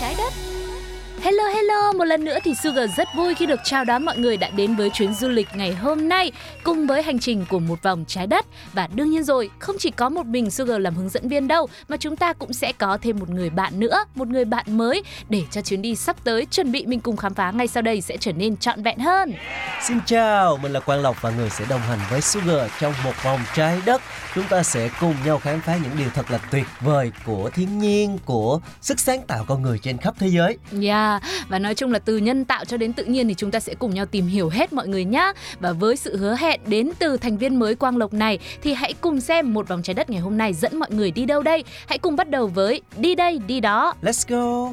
trái đất. Hello hello, một lần nữa thì Sugar rất vui khi được chào đón mọi người đã đến với chuyến du lịch ngày hôm nay cùng với hành trình của một vòng trái đất. Và đương nhiên rồi, không chỉ có một mình Sugar làm hướng dẫn viên đâu mà chúng ta cũng sẽ có thêm một người bạn nữa, một người bạn mới để cho chuyến đi sắp tới chuẩn bị mình cùng khám phá ngay sau đây sẽ trở nên trọn vẹn hơn. Xin chào, mình là Quang Lộc và người sẽ đồng hành với Sugar trong một vòng trái đất. Chúng ta sẽ cùng nhau khám phá những điều thật là tuyệt vời của thiên nhiên, của sức sáng tạo con người trên khắp thế giới. Yeah, và nói chung là từ nhân tạo cho đến tự nhiên thì chúng ta sẽ cùng nhau tìm hiểu hết mọi người nhá. Và với sự hứa hẹn đến từ thành viên mới Quang Lộc này thì hãy cùng xem một vòng trái đất ngày hôm nay dẫn mọi người đi đâu đây. Hãy cùng bắt đầu với đi đây, đi đó. Let's go!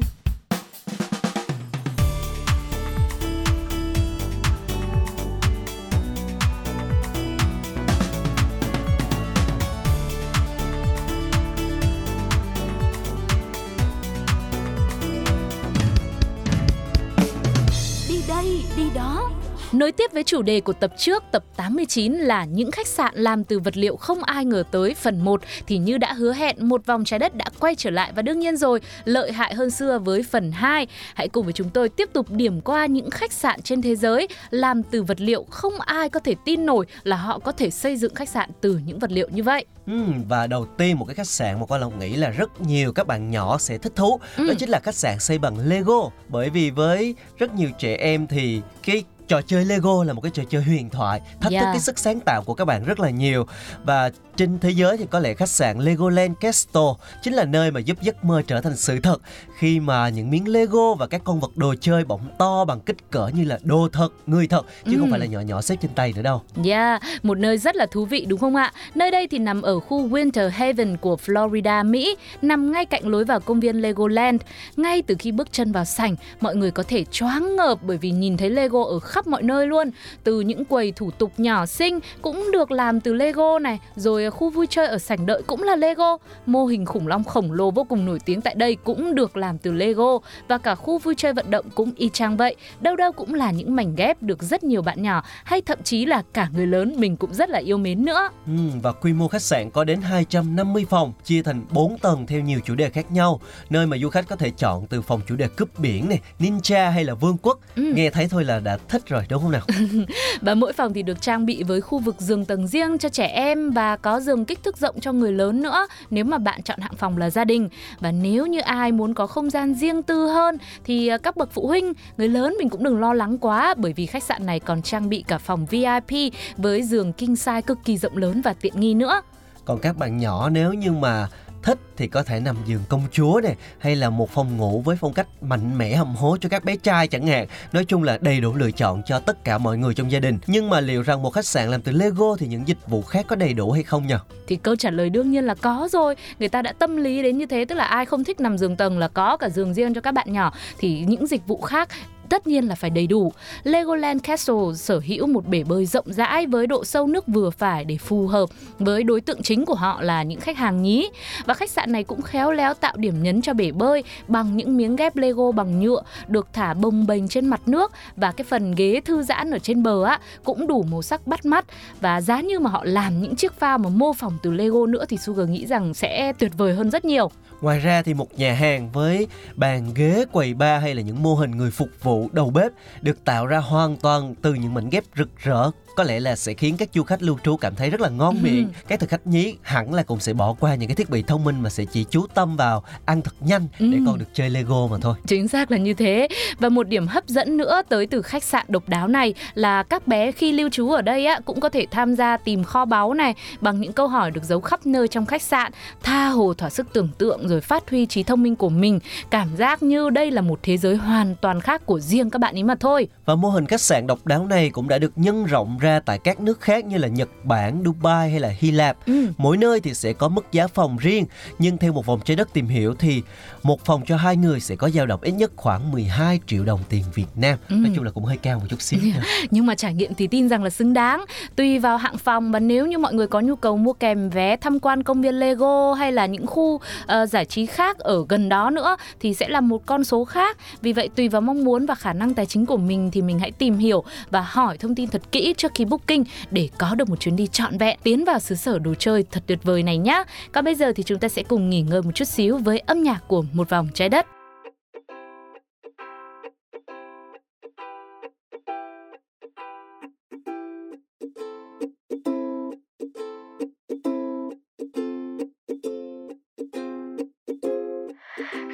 Nối tiếp với chủ đề của tập trước, tập 89 là những khách sạn làm từ vật liệu không ai ngờ tới phần 1 thì như đã hứa hẹn một vòng trái đất đã quay trở lại và đương nhiên rồi, lợi hại hơn xưa với phần 2. Hãy cùng với chúng tôi tiếp tục điểm qua những khách sạn trên thế giới làm từ vật liệu không ai có thể tin nổi là họ có thể xây dựng khách sạn từ những vật liệu như vậy. Ừm, và đầu tiên một cái khách sạn mà Quang Lộc nghĩ là rất nhiều các bạn nhỏ sẽ thích thú Đó chính là khách sạn xây bằng Lego Bởi vì với rất nhiều trẻ em thì cái trò chơi Lego là một cái trò chơi huyền thoại thách thức Yeah. cái sức sáng tạo của các bạn rất là nhiều và trên thế giới thì có lẽ khách sạn Legoland Castle chính là nơi mà giúp giấc mơ trở thành sự thật khi mà những miếng Lego và các con vật đồ chơi bỗng to bằng kích cỡ như là đồ thật, người thật chứ không Ừm. phải là nhỏ nhỏ xếp trên tay nữa đâu. Yeah, một nơi rất là thú vị đúng không ạ? Nơi đây thì nằm ở khu Winter Haven của Florida, Mỹ, nằm ngay cạnh lối vào công viên Legoland. Ngay từ khi bước chân vào sảnh, mọi người có thể choáng ngợp bởi vì nhìn thấy Lego ở khắp mọi nơi luôn. Từ những quầy thủ tục nhỏ xinh cũng được làm từ Lego này, rồi khu vui chơi ở sảnh đợi cũng là Lego. Mô hình khủng long khổng lồ vô cùng nổi tiếng tại đây cũng được làm từ Lego và cả khu vui chơi vận động cũng y chang vậy. Đâu đâu cũng là những mảnh ghép được rất nhiều bạn nhỏ hay thậm chí là cả người lớn mình cũng rất là yêu mến nữa. Ừm, và quy mô khách sạn có đến 250 phòng, chia thành 4 tầng theo nhiều chủ đề khác nhau, nơi mà du khách có thể chọn từ phòng chủ đề cướp biển này, ninja hay là vương quốc. Ừ. Nghe thấy thôi là đã thích rồi đúng không nào? Và mỗi phòng thì được trang bị với khu vực giường tầng riêng cho trẻ em và có giường kích thước rộng cho người lớn nữa nếu mà bạn chọn hạng phòng là gia đình. Và nếu như ai muốn có không gian riêng tư hơn thì à, các bậc phụ huynh, người lớn mình cũng đừng lo lắng quá bởi vì khách sạn này còn trang bị cả phòng VIP với giường king size cực kỳ rộng lớn và tiện nghi nữa. Còn các bạn nhỏ nếu như mà thích thì có thể nằm giường công chúa này hay là một phòng ngủ với phong cách mạnh mẽ, hầm hố cho các bé trai chẳng hạn. Nói chung là đầy đủ lựa chọn cho tất cả mọi người trong gia đình. Nhưng mà liệu rằng một khách sạn làm từ Lego thì những dịch vụ khác có đầy đủ hay không nhỉ? Thì câu trả lời đương nhiên là có rồi Người ta đã tâm lý đến như thế, Tức là ai không thích nằm giường tầng là có cả giường riêng cho các bạn nhỏ Thì những dịch vụ khác tất nhiên là phải đầy đủ. Legoland Castle sở hữu một bể bơi rộng rãi với độ sâu nước vừa phải để phù hợp với đối tượng chính của họ là những khách hàng nhí. Và khách sạn này cũng khéo léo tạo điểm nhấn cho bể bơi bằng những miếng ghép Lego bằng nhựa được thả bồng bềnh trên mặt nước và cái phần ghế thư giãn ở trên bờ á, cũng đủ màu sắc bắt mắt và giá như mà họ làm những chiếc phao mà mô phỏng từ Lego nữa thì Sugar nghĩ rằng sẽ tuyệt vời hơn rất nhiều. Ngoài ra thì một nhà hàng với bàn ghế, quầy bar hay là những mô hình người phục vụ đầu bếp được tạo ra hoàn toàn từ những mảnh ghép rực rỡ có lẽ là sẽ khiến các du khách lưu trú cảm thấy rất là ngon miệng. Các thực khách nhí hẳn là cũng sẽ bỏ qua những cái thiết bị thông minh mà sẽ chỉ chú tâm vào ăn thật nhanh để Ừ. còn được chơi Lego mà thôi. Chính xác là như thế. Và một điểm hấp dẫn nữa tới từ khách sạn độc đáo này là các bé khi lưu trú ở đây á cũng có thể tham gia tìm kho báu này bằng những câu hỏi được giấu khắp nơi trong khách sạn, tha hồ thỏa sức tưởng tượng rồi phát huy trí thông minh của mình, cảm giác như đây là một thế giới hoàn toàn khác của riêng các bạn ấy mà thôi. Và mô hình khách sạn độc đáo này cũng đã được nhân rộng ra ra tại các nước khác như là Nhật Bản, Dubai hay là Hy Lạp. Ừ. Mỗi nơi thì sẽ có mức giá phòng riêng, nhưng theo một vòng trái đất tìm hiểu thì một phòng cho hai người sẽ có dao động ít nhất khoảng 12 triệu đồng tiền Việt Nam. Ừ. Nói chung là cũng hơi cao một chút xíu. nha. Nhưng mà trải nghiệm thì tin rằng là xứng đáng Tùy vào hạng phòng và nếu như mọi người có nhu cầu mua kèm vé tham quan công viên Lego hay là những khu ờ, giải trí khác ở gần đó nữa thì sẽ là một con số khác. Vì vậy tùy vào mong muốn và khả năng tài chính của mình thì mình hãy tìm hiểu và hỏi thông tin thật kỹ trước khi booking để có được một chuyến đi trọn vẹn tiến vào xứ sở đồ chơi thật tuyệt vời này nhé. Còn bây giờ thì chúng ta sẽ cùng nghỉ ngơi một chút xíu với âm nhạc của một vòng trái đất.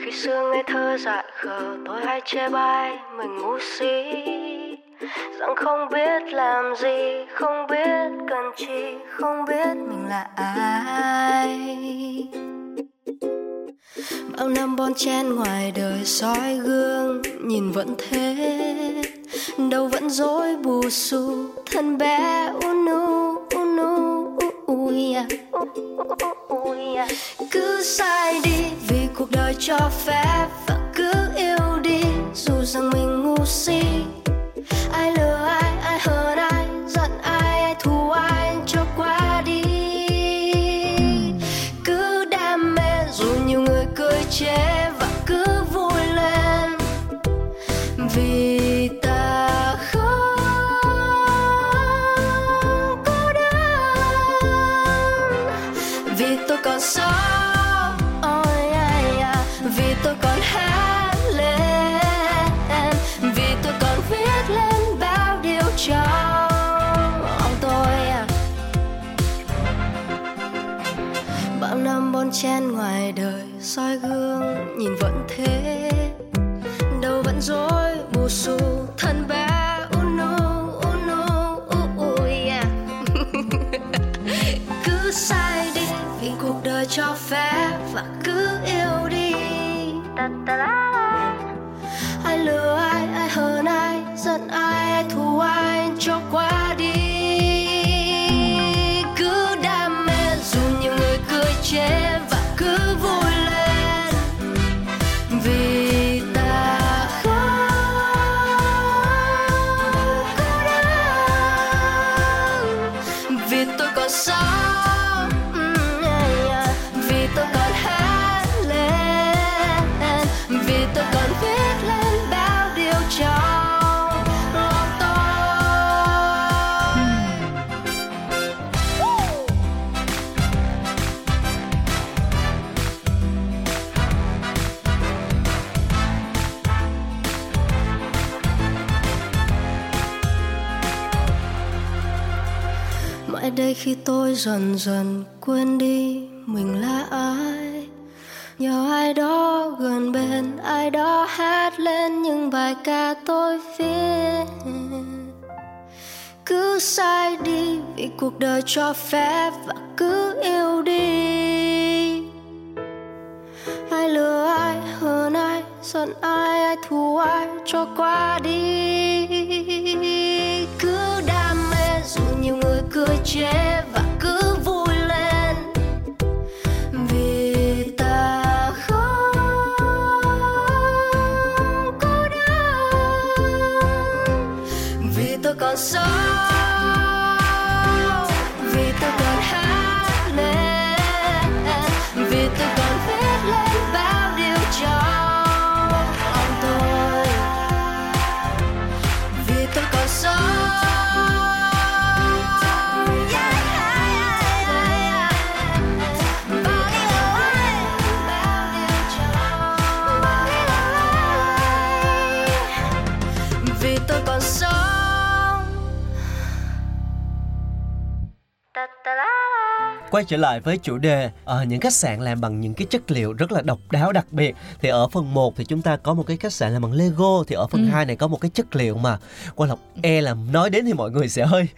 khi xưa ngây thơ dại khờ, tôi hay chê bai, mình ngu si rằng không biết làm gì, không biết cần chi, không biết mình là ai. Bao năm bon chen ngoài đời soi gương, nhìn vẫn thế. Đâu vẫn dối bù xù, thân bé unu unu ui cứ sai đi, vì cuộc đời cho phép, và cứ yêu đi. Dù rằng mình ngu si ai lừa ai ai hờn ai, giận ai ai thù ai cho qua đi. Cứ đam mê dù nhiều người cười chế chen ngoài đời soi gương nhìn vẫn thế. 그 mãi đây khi tôi dần dần quên đi mình là ai. Nhờ ai đó gần bên, ai đó hát lên những bài ca tôi viết. Cứ sai đi vì cuộc đời cho phép và cứ yêu đi. Ai lừa ai hơn ai, giận ai ai thù ai, cho qua đi. Vì tôi còn quay trở lại với chủ đề uh, những khách sạn làm bằng những cái chất liệu rất là độc đáo đặc biệt thì ở phần 1 thì chúng ta có một cái khách sạn làm bằng Lego thì ở phần Ừ. 2 này có một cái chất liệu mà Quang Lộc e là nói đến thì mọi người sẽ hơi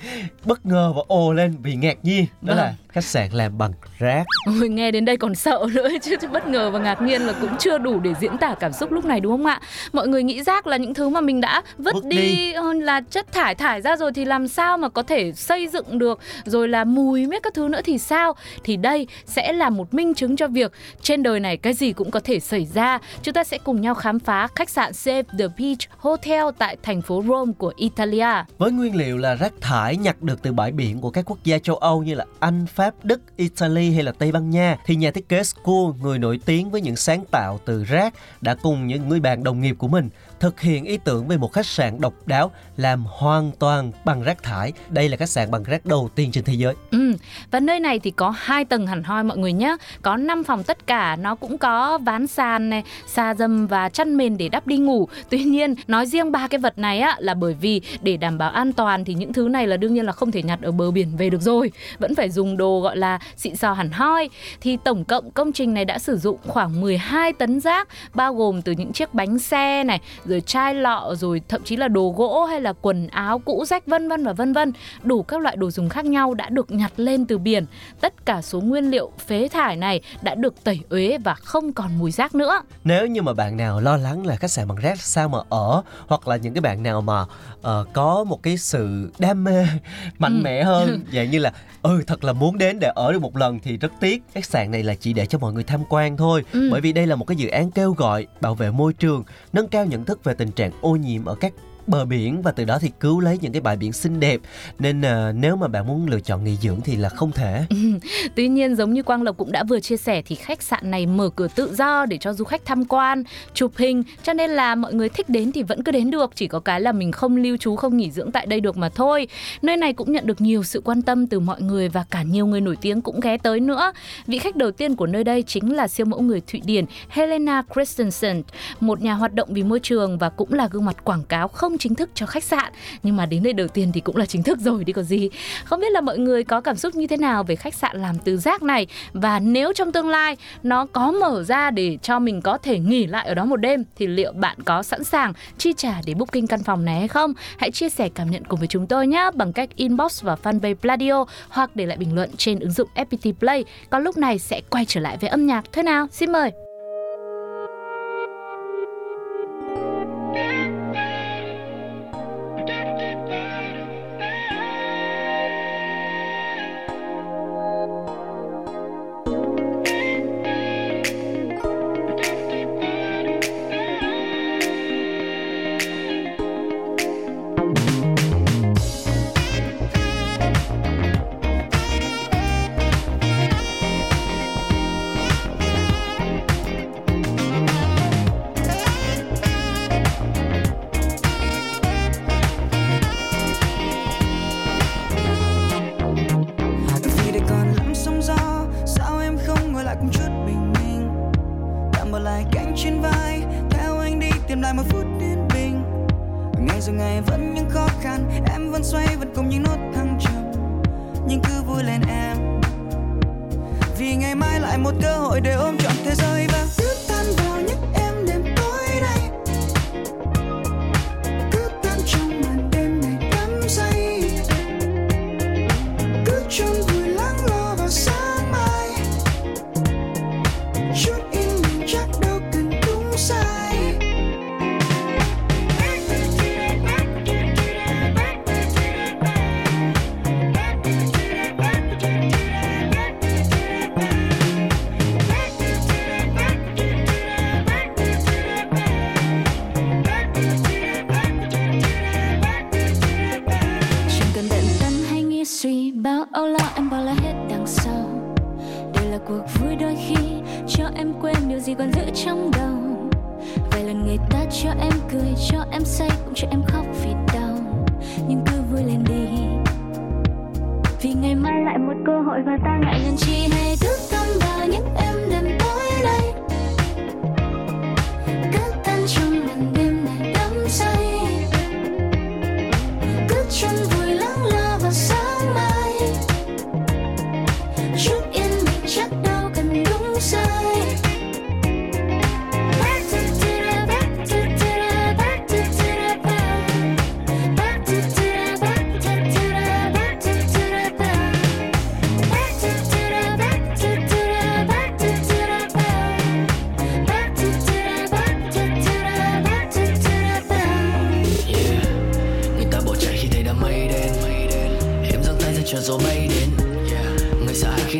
bất ngờ và ồ lên vì ngạc nhiên đó Vâng. là khách sạn làm bằng rác Ôi, nghe đến đây còn sợ nữa chứ, chứ bất ngờ và ngạc nhiên là cũng chưa đủ để diễn tả cảm xúc lúc này đúng không ạ? Mọi người nghĩ rác là những thứ mà mình đã vứt Vứt đi, đi. ờ, là chất thải thải ra rồi thì làm sao mà có thể xây dựng được rồi là mùi mấy các thứ nữa thì sao? Thì đây sẽ là một minh chứng cho việc trên đời này cái gì cũng có thể xảy ra. Chúng ta sẽ cùng nhau khám phá khách sạn Save the Beach Hotel tại thành phố Rome của Italia. với nguyên liệu là rác thải nhặt được từ bãi biển của các quốc gia châu Âu như là Anh, Pháp, Đức, Italy hay là Tây Ban Nha thì nhà thiết kế School, người nổi tiếng với những sáng tạo từ rác đã cùng những người bạn đồng nghiệp của mình thực hiện ý tưởng về một khách sạn độc đáo làm hoàn toàn bằng rác thải. Đây là khách sạn bằng rác đầu tiên trên thế giới. Ừ, và nơi này thì có hai tầng hẳn hoi mọi người nhé. Có 5 phòng tất cả, nó cũng có ván sàn này, xa dầm và chăn mền để đắp đi ngủ. Tuy nhiên, nói riêng ba cái vật này á là bởi vì để đảm bảo an toàn thì những thứ này là đương nhiên là không thể nhặt ở bờ biển về được rồi. Vẫn phải dùng đồ gọi là xịn sò hẳn hoi. Thì tổng cộng công trình này đã sử dụng khoảng 12 tấn rác bao gồm từ những chiếc bánh xe này, rồi chai lọ, rồi thậm chí là đồ gỗ hay là quần áo cũ rách vân vân và vân vân. Đủ các loại đồ dùng khác nhau đã được nhặt lên từ biển. Tất cả số nguyên liệu phế thải này đã được tẩy uế và không còn mùi rác nữa. Nếu như mà bạn nào lo lắng là khách sạn bằng rác sao mà ở hoặc là những cái bạn nào mà ờ, có một cái sự đam mê mạnh Ừ. mẽ hơn dạng như là ừ thật là muốn đến để ở được một lần thì rất tiếc khách sạn này là chỉ để cho mọi người tham quan thôi Ừ. bởi vì đây là một cái dự án kêu gọi bảo vệ môi trường nâng cao nhận thức về tình trạng ô nhiễm ở các bờ biển và từ đó thì cứu lấy những cái bãi biển xinh đẹp nên ờ, nếu mà bạn muốn lựa chọn nghỉ dưỡng thì là không thể Tuy nhiên giống như Quang Lộc cũng đã vừa chia sẻ thì khách sạn này mở cửa tự do để cho du khách tham quan, chụp hình cho nên là mọi người thích đến thì vẫn cứ đến được, chỉ có cái là mình không lưu trú không nghỉ dưỡng tại đây được mà thôi. Nơi này cũng nhận được nhiều sự quan tâm từ mọi người và cả nhiều người nổi tiếng cũng ghé tới nữa. Vị khách đầu tiên của nơi đây chính là siêu mẫu người Thụy Điển Helena Christensen, một nhà hoạt động vì môi trường và cũng là gương mặt quảng cáo không chính thức cho khách sạn. Nhưng mà đến đây đầu tiên thì cũng là chính thức rồi đi còn gì. Không biết là mọi người có cảm xúc như thế nào về khách sạn làm từ rác này và nếu trong tương lai nó có mở ra để cho mình có thể nghỉ lại ở đó một đêm thì liệu bạn có sẵn sàng chi trả để booking căn phòng này hay không? Hãy chia sẻ cảm nhận cùng với chúng tôi nhé bằng cách inbox vào fanpage Pladio hoặc để lại bình luận trên ứng dụng FPT Play. Còn lúc này sẽ quay trở lại với âm nhạc. Thôi nào, xin mời. Cùng những nốt thăng trầm, nhưng cứ vui lên em. Vì ngày mai lại một cơ hội để ôm trọn thế giới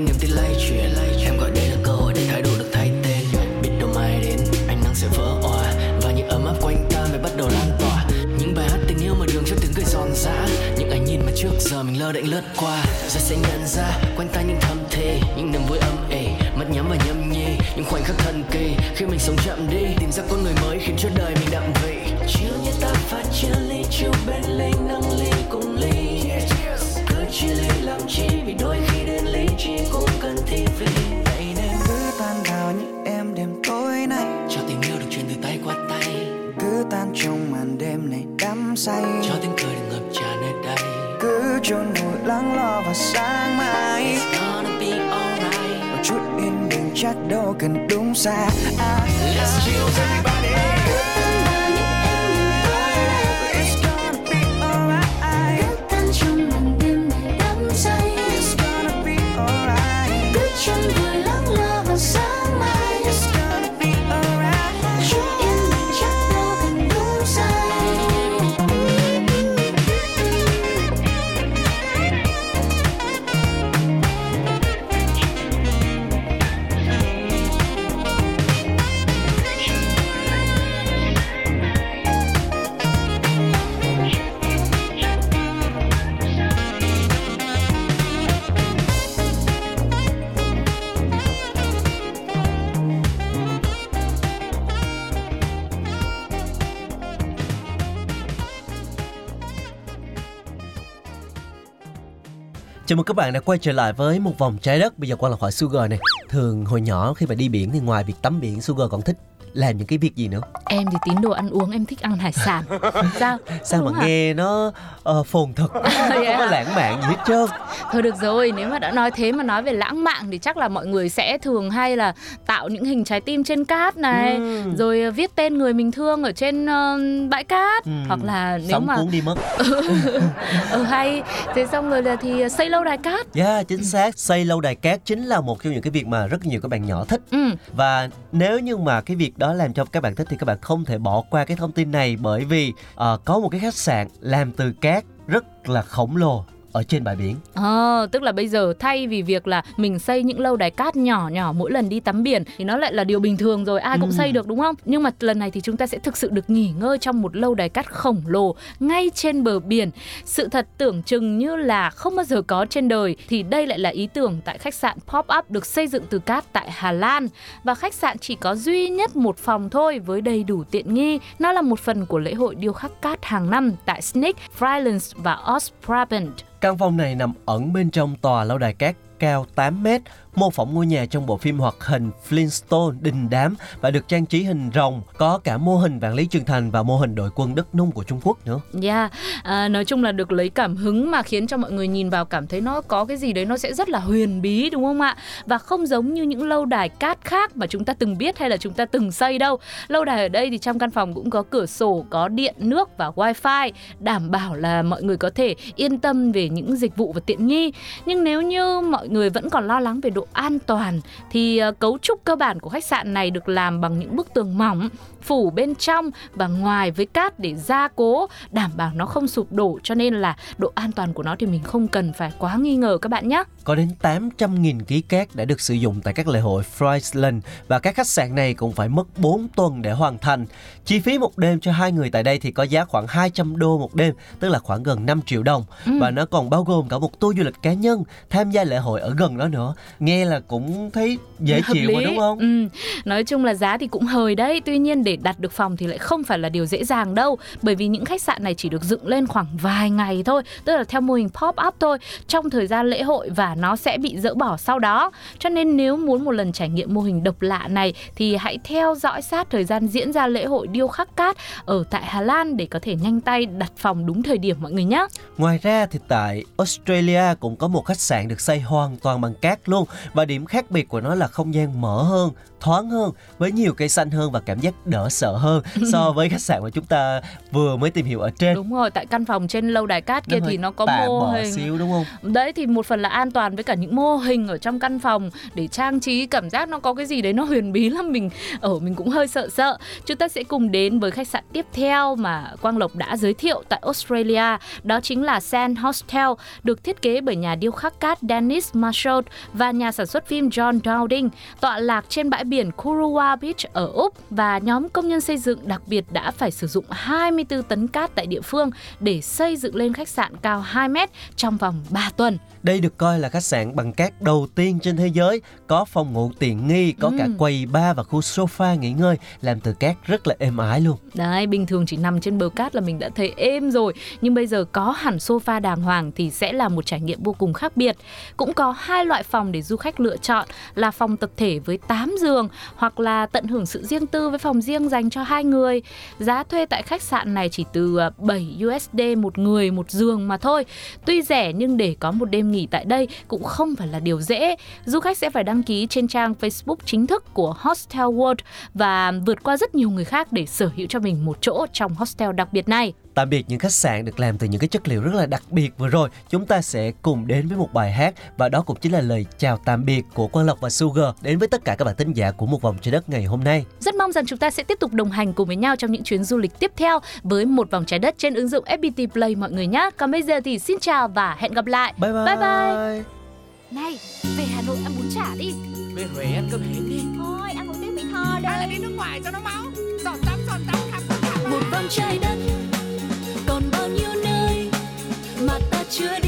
niềm tin lay chuyển. Em gọi đây là cơ hội để thái độ được thay tên. Biết đâu mai đến anh nắng sẽ vỡ òa. Và những ấm áp quanh ta mới bắt đầu lan tỏa. Những bài hát tình yêu mà đường cho tiếng cười giòn giã. Những ánh nhìn mà trước giờ mình lơ đễnh lướt qua. Rồi sẽ nhận ra, quanh ta những thầm thề những niềm vui âm ỉ mắt nhắm và nhâm nhi. Những khoảnh khắc thần kỳ, khi mình sống chậm đi. Tìm ra con người mới khiến cho đời mình đậm vị. Chiều như ta pha chia ly chiều bên lên nâng ly cùng ly cứ chia ly làm chi vì đôi say. Cho tiếng cười được ngập tràn nơi đây. Cứ chôn vùi lắng lo vào sáng mai. It's gonna be alright. Một chút yên bình chắc đâu cần đúng xa. À, Let's chill everybody Chào mừng các bạn đã quay trở lại với một vòng trái đất. Bây giờ qua là hỏi Sugar này. Thường hồi nhỏ khi mà đi biển thì ngoài việc tắm biển, Sugar còn thích làm những cái việc gì nữa? Em thì tín đồ ăn uống, em thích ăn hải sản. Sao? Sao Đúng mà hả? nghe nó uh, phồn thực, không có à? lãng mạn gì hết trơn. Thôi được rồi, nếu mà đã nói thế mà nói về lãng mạn thì chắc là mọi người sẽ thường hay là tạo những hình trái tim trên cát này, Ừm. rồi viết tên người mình thương ở trên ờ, bãi cát, Ừm, hoặc là nếu Sống mà cuốn đi mất. ừ hay thế xong rồi là thì xây lâu đài cát. Yeah, chính xác. Xây lâu đài cát chính là một trong những cái việc mà rất nhiều các bạn nhỏ thích. Ừ, Và nếu như mà cái việc đó đó làm cho các bạn thích thì các bạn không thể bỏ qua cái thông tin này bởi vì uh, có một cái khách sạn làm từ cát rất là khổng lồ ở trên bãi biển. Ờ, tức là bây giờ thay vì việc là mình xây những lâu đài cát nhỏ nhỏ mỗi lần đi tắm biển thì nó lại là điều bình thường rồi, ai cũng Ừ. xây được đúng không? Nhưng mà lần này thì chúng ta sẽ thực sự được nghỉ ngơi trong một lâu đài cát khổng lồ ngay trên bờ biển. Sự thật tưởng chừng như là không bao giờ có trên đời thì đây lại là ý tưởng tại khách sạn Pop Up được xây dựng từ cát tại Hà Lan và khách sạn chỉ có duy nhất một phòng thôi với đầy đủ tiện nghi. Nó là một phần của lễ hội điêu khắc cát hàng năm tại Sneak, Frylands và Ostbrabant. Căn phòng này nằm ẩn bên trong tòa lâu đài cát cao 8 mét, mô phỏng ngôi nhà trong bộ phim hoạt hình Flintstone đình đám và được trang trí hình rồng, có cả mô hình vạn lý trường thành và mô hình đội quân đất nung của Trung Quốc nữa. Yeah, à, nói chung là được lấy cảm hứng mà khiến cho mọi người nhìn vào cảm thấy nó có cái gì đấy nó sẽ rất là huyền bí đúng không ạ? Và không giống như những lâu đài cát khác mà chúng ta từng biết hay là chúng ta từng xây đâu. Lâu đài ở đây thì trong căn phòng cũng có cửa sổ, có điện, nước và wifi đảm bảo là mọi người có thể yên tâm về những dịch vụ và tiện nghi. Nhưng nếu như mọi người vẫn còn lo lắng về độ an toàn thì ờ, cấu trúc cơ bản của khách sạn này được làm bằng những bức tường mỏng phủ bên trong và ngoài với cát để gia cố đảm bảo nó không sụp đổ cho nên là độ an toàn của nó thì mình không cần phải quá nghi ngờ các bạn nhé. Có đến 800.000 ký cát đã được sử dụng tại các lễ hội Friesland và các khách sạn này cũng phải mất 4 tuần để hoàn thành. Chi phí một đêm cho hai người tại đây thì có giá khoảng 200 đô một đêm, tức là khoảng gần 5 triệu đồng. Và nó còn bao gồm cả một tour du lịch cá nhân tham gia lễ hội ở gần đó nữa. Nghe là cũng thấy dễ Hợp chịu lý. mà đúng không? Ừ. Nói chung là giá thì cũng hời đấy Tuy nhiên để đặt được phòng thì lại không phải là điều dễ dàng đâu. Bởi vì những khách sạn này chỉ được dựng lên khoảng vài ngày thôi Tức là theo mô hình pop-up thôi Trong thời gian lễ hội và nó sẽ bị dỡ bỏ sau đó. Cho nên nếu muốn một lần trải nghiệm mô hình độc lạ này Thì hãy theo dõi sát thời gian diễn ra lễ hội điêu khắc cát Ở tại Hà Lan để có thể nhanh tay đặt phòng đúng thời điểm mọi người nhé. Ngoài ra thì tại Australia cũng có một khách sạn được xây hoàn toàn bằng cát luôn và điểm khác biệt của nó là không gian mở hơn, thoáng hơn với nhiều cây xanh hơn và cảm giác đỡ sợ hơn so với khách sạn mà chúng ta vừa mới tìm hiểu ở trên. Đúng rồi, tại căn phòng trên lâu đài cát kia hơi thì nó có mô hình xíu đúng không? Đấy thì một phần là an toàn với cả những mô hình ở trong căn phòng để trang trí cảm giác nó có cái gì đấy nó huyền bí lắm mình ở mình cũng hơi sợ sợ. Chúng ta sẽ cùng đến với khách sạn tiếp theo mà Quang Lộc đã giới thiệu tại Australia, đó chính là Sand Hostel, được thiết kế bởi nhà điêu khắc cát Dennis Marshall và nhà sản xuất phim John Dowding, tọa lạc trên bãi biển Kuruwa Beach ở Úc và nhóm công nhân xây dựng đặc biệt đã phải sử dụng 24 tấn cát tại địa phương để xây dựng lên khách sạn cao 2 mét trong vòng 3 tuần. Đây được coi là khách sạn bằng cát đầu tiên trên thế giới, có phòng ngủ tiện nghi, có cả Ừ. quầy bar và khu sofa nghỉ ngơi làm từ cát rất là êm ái luôn. Đấy, bình thường chỉ nằm trên bờ cát là mình đã thấy êm rồi Nhưng bây giờ có hẳn sofa đàng hoàng thì sẽ là một trải nghiệm vô cùng khác biệt Cũng có hai loại phòng để du khách lựa chọn Là phòng tập thể với 8 giường hoặc là tận hưởng sự riêng tư với phòng riêng dành cho hai người. Giá thuê tại khách sạn này chỉ từ à, 7 USD một người, một giường mà thôi. Tuy rẻ nhưng để có một đêm nghỉ tại đây cũng không phải là điều dễ. Du khách sẽ phải đăng ký trên trang Facebook chính thức của Hostel World Và vượt qua rất nhiều người khác để sở hữu cho mình một chỗ trong hostel đặc biệt này. Tạm biệt những khách sạn được làm từ những cái chất liệu rất là đặc biệt vừa rồi, chúng ta sẽ cùng đến với một bài hát và đó cũng chính là lời chào tạm biệt của Quang Lộc và Sugar đến với tất cả các bạn thính giả của một vòng trái đất ngày hôm nay. Rất mong rằng chúng ta sẽ tiếp tục đồng hành cùng với nhau trong những chuyến du lịch tiếp theo với một vòng trái đất trên ứng dụng FPT Play mọi người nhé. Còn bây giờ thì xin chào và hẹn gặp lại. Bye bye. Bye bye. Này, về Hà Nội ăn bún chả đi Về Huế ăn cơm hến đi Thôi, ăn một tiếng Mỹ Tho Hay là đây đi nước ngoài cho nó máu Giọt tắm giọt tắm khắp một vòng trái đất should